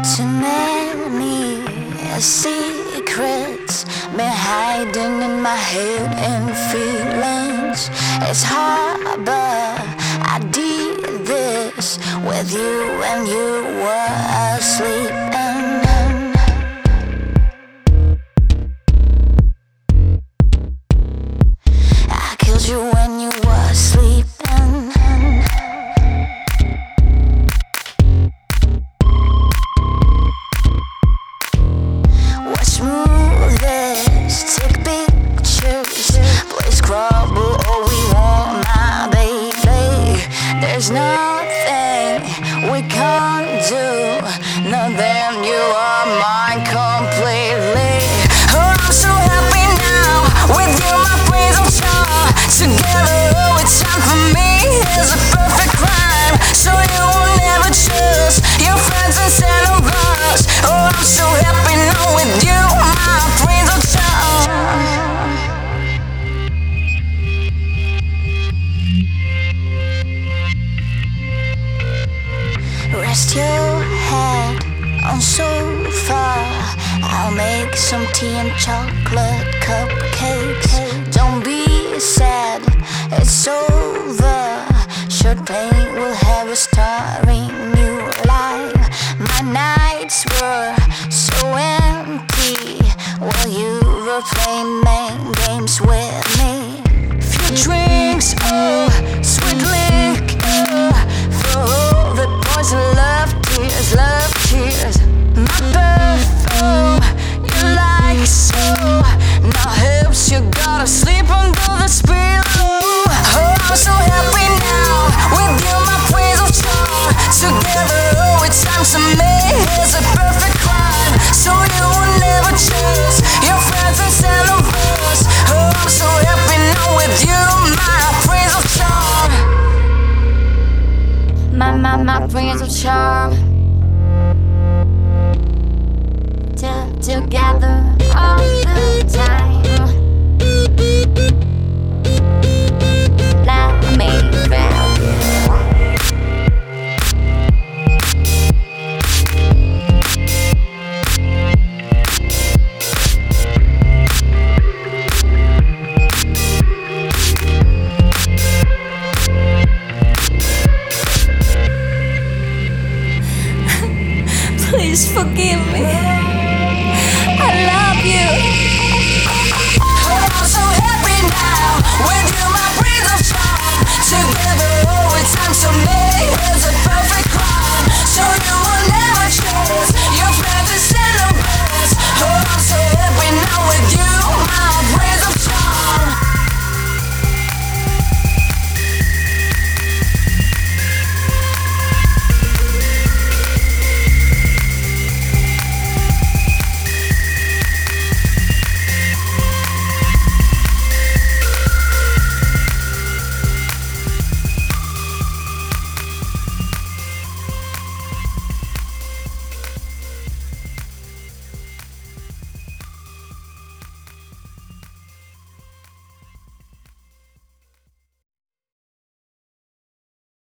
Too many secrets been hiding in my head and feelings. It's hard, but I did this with you when you were asleep. I killed you can't do. Nothing, you are head on sofa. I'll make some tea and chocolate cupcakes. Don't be sad, it's over. Short pain will have a starring new life. My nights were so empty while you were playing games with me. Few drinks, oh, My, my, prince of charm. To- together all the time. Please forgive me. I love you. I'm so happy now with you, my breeze of charm. Together, oh, it's time us a